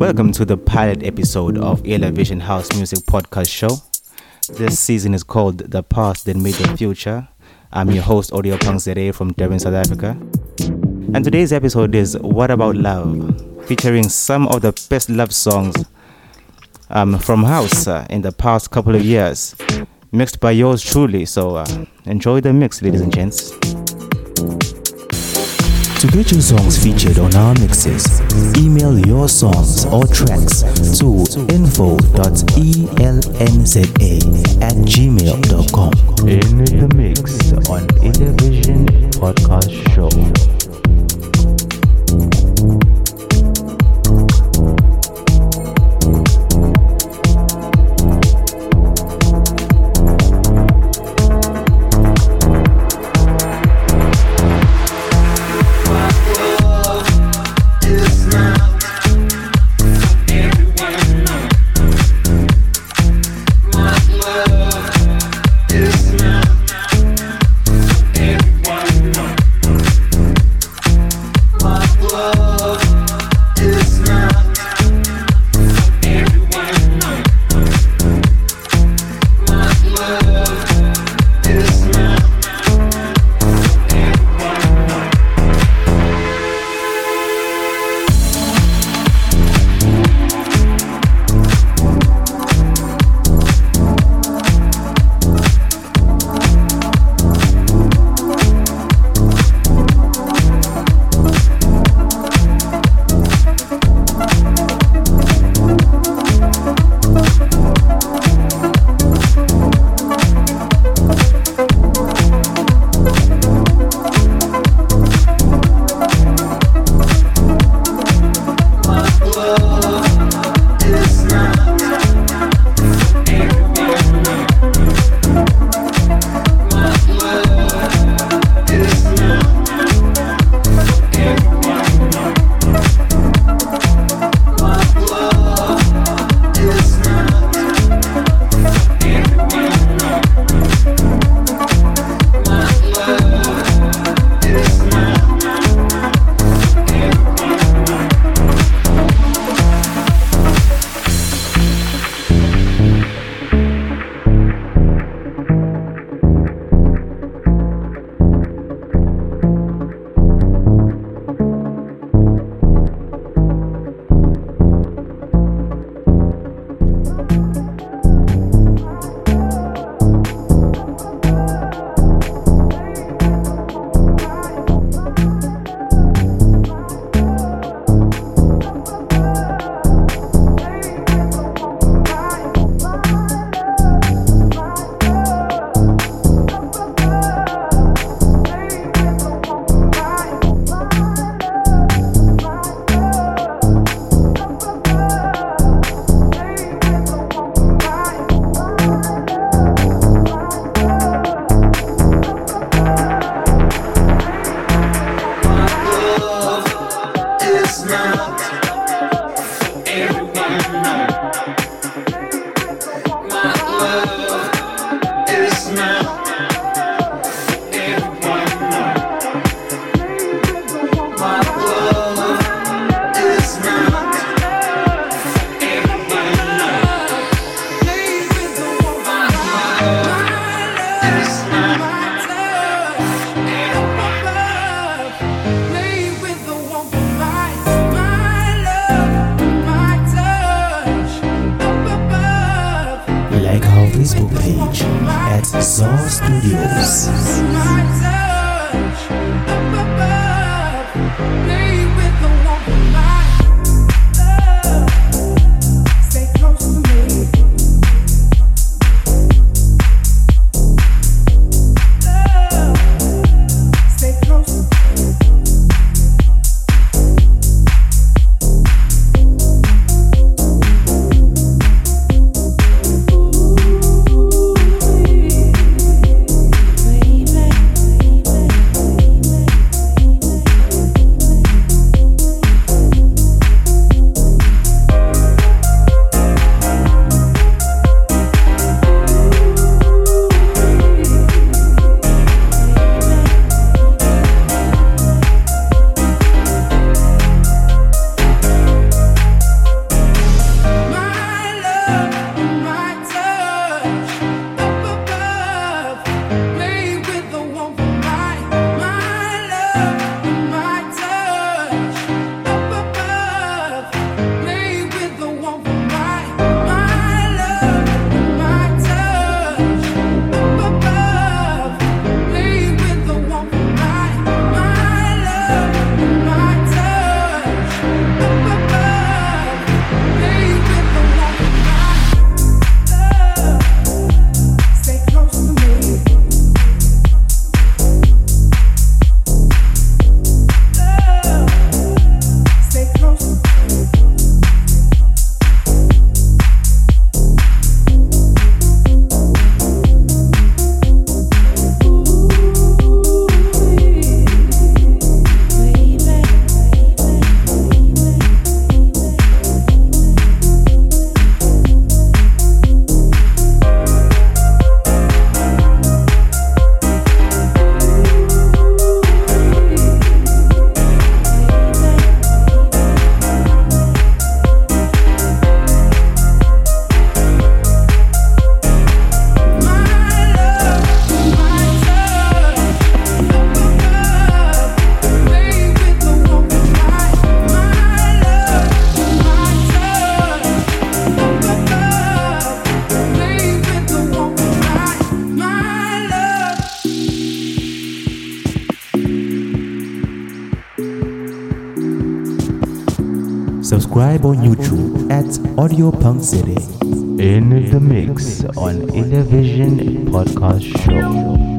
Welcome to the pilot episode of Earlevision House Music Podcast Show. This season is called The Past That Made the Future. I'm your host, AudiopunkZA from Durban, South Africa. And today's episode is What About Love, featuring some of the best love songs um, from house uh, in the past couple of years, mixed by yours truly. So uh, enjoy the mix, ladies and gents. To get your songs featured on our mixes, email your songs or tracks to info.elnza at gmail.com. In the mix on Vision Podcast Show. Zó Studios. Subscribe on YouTube at Audio Punk City. In the mix on Earlevision Podcast Show.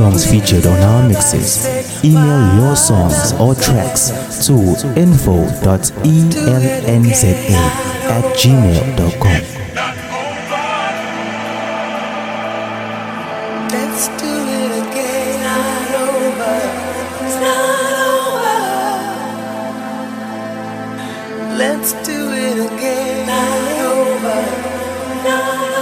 Songs featured on our mixes, email your songs or tracks to info.elnza at gmail.com. Let's do it again. Not over. Not over.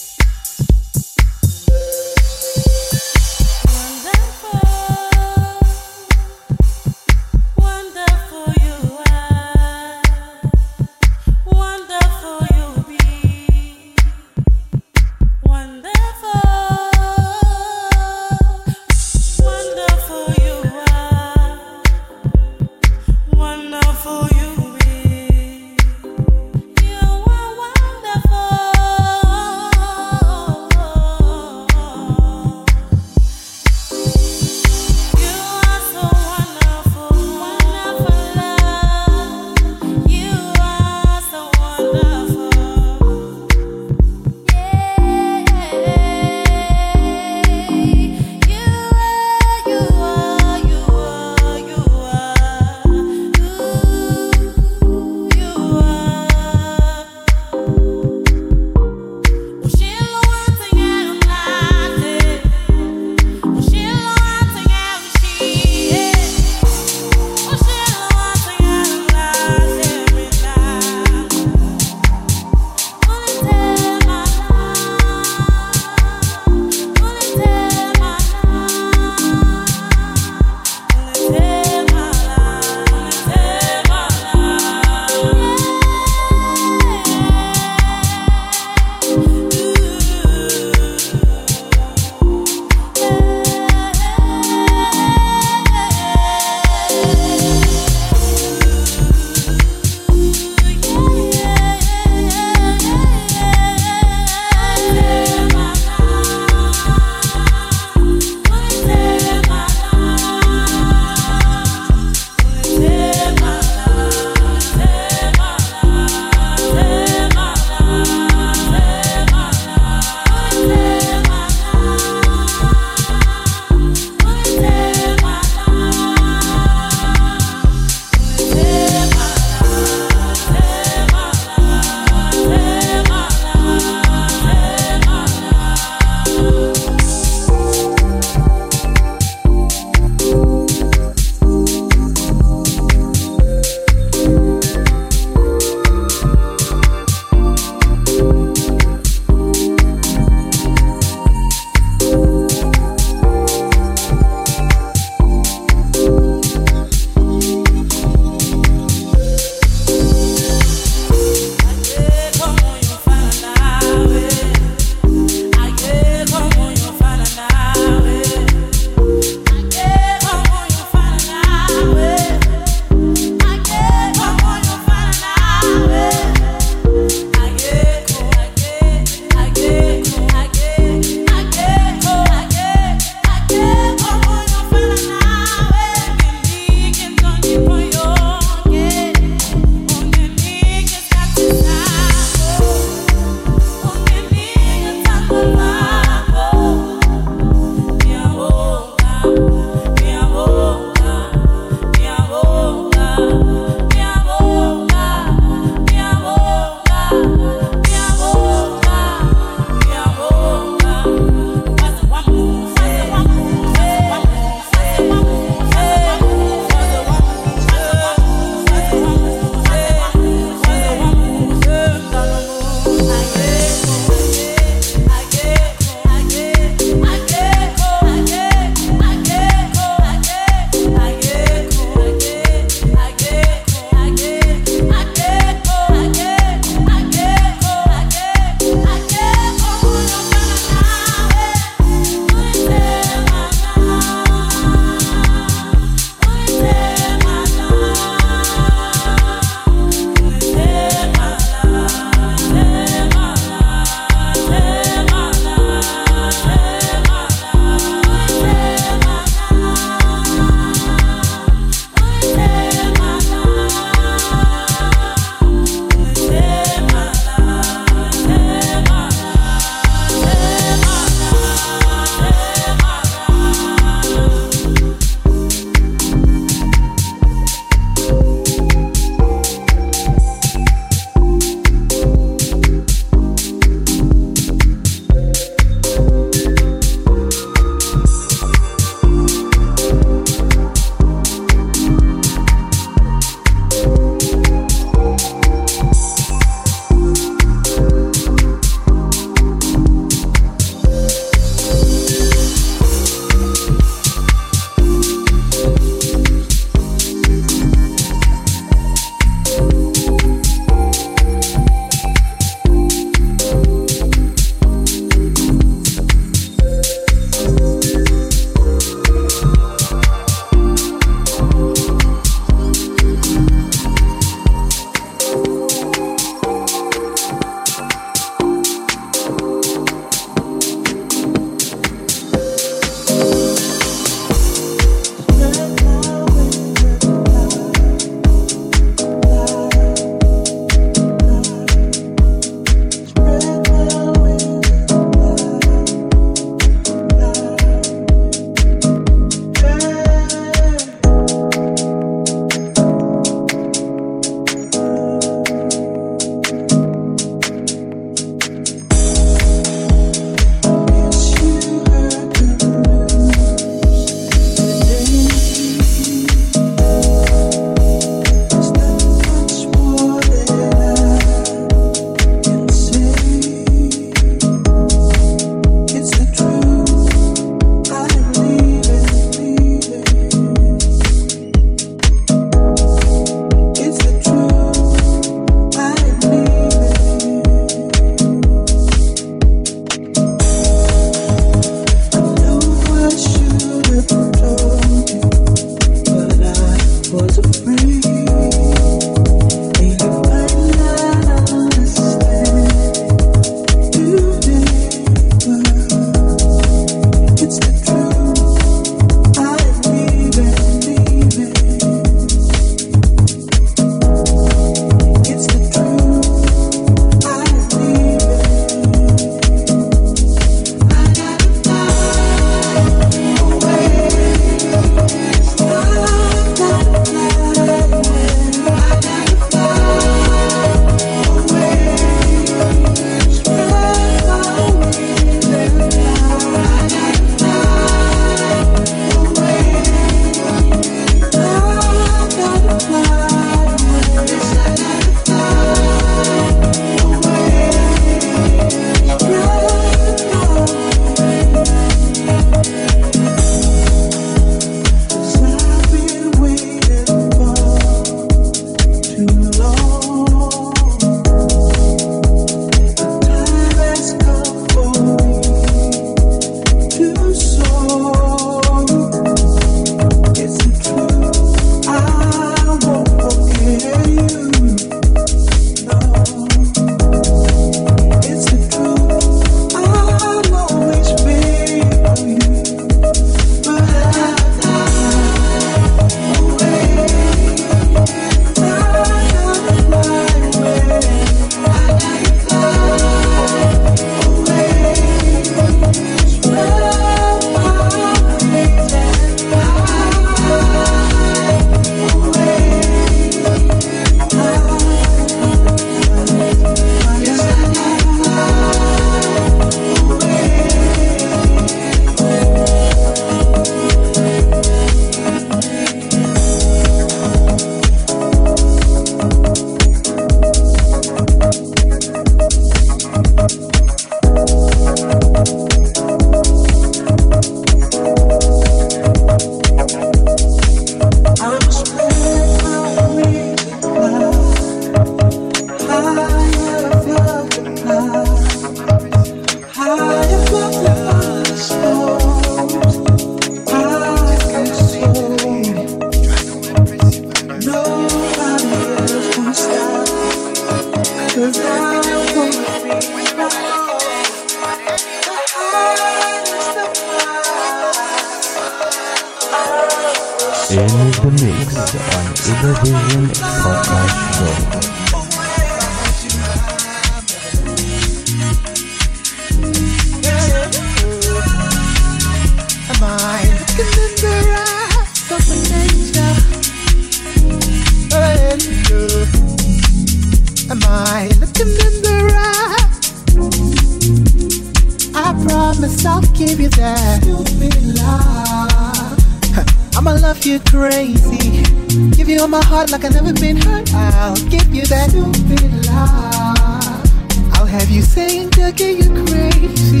Dougie, you crazy.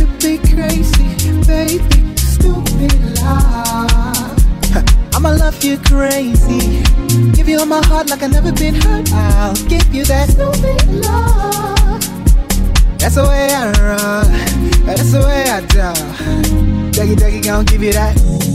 You be crazy, baby. Stupid. I'ma love you crazy. Give you all my heart like I've never been hurt. I'll give you that stupid love. That's the way I run. That's the way I do. Give you that.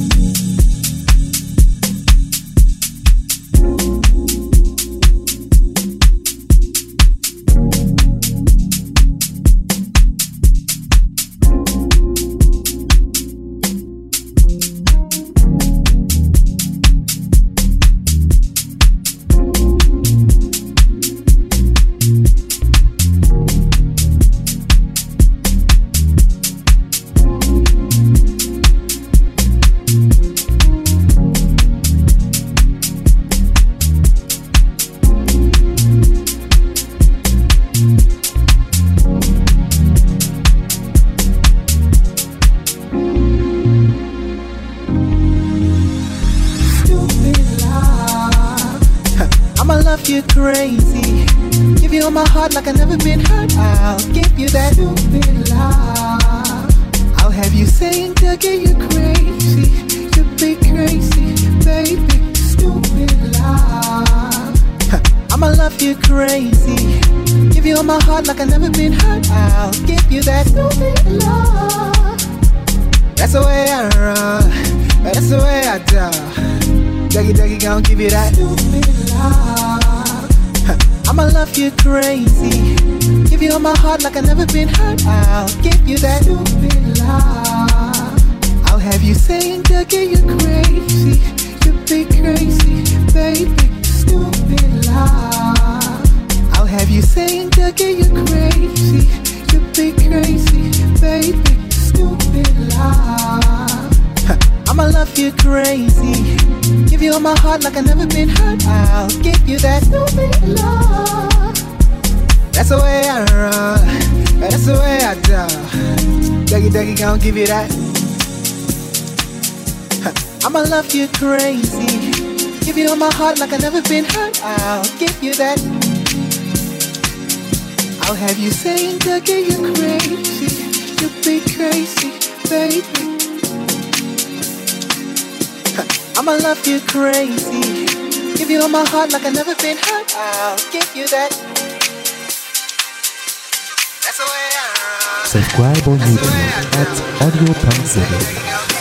Like I've never been hurt. I'll give you that stupid love. Have you saying, Dougie, you're crazy. You be crazy, baby. Stupid love. I'll have you saying, Dougie, you're crazy. You be crazy, baby. Stupid love. I'ma love you crazy. Give you all my heart like I've never been hurt. I'll give you that stupid love. That's the way I run. That's the way I do. Dougie, Dougie, gon' give you that. I'ma love you crazy. Give you all my heart like I've never been hurt. I'll give you that. I'll have you saying, Dougie, you crazy. You be crazy, baby. I'ma love you crazy. Give you all my heart like I've never been hurt. I'll give you that. That's the way I run. Subscribe on YouTube at Audio Punk City.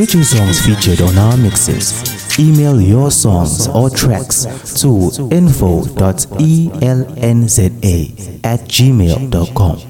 Your songs featured on our mixes, email your songs or tracks to info.elnza at gmail.com.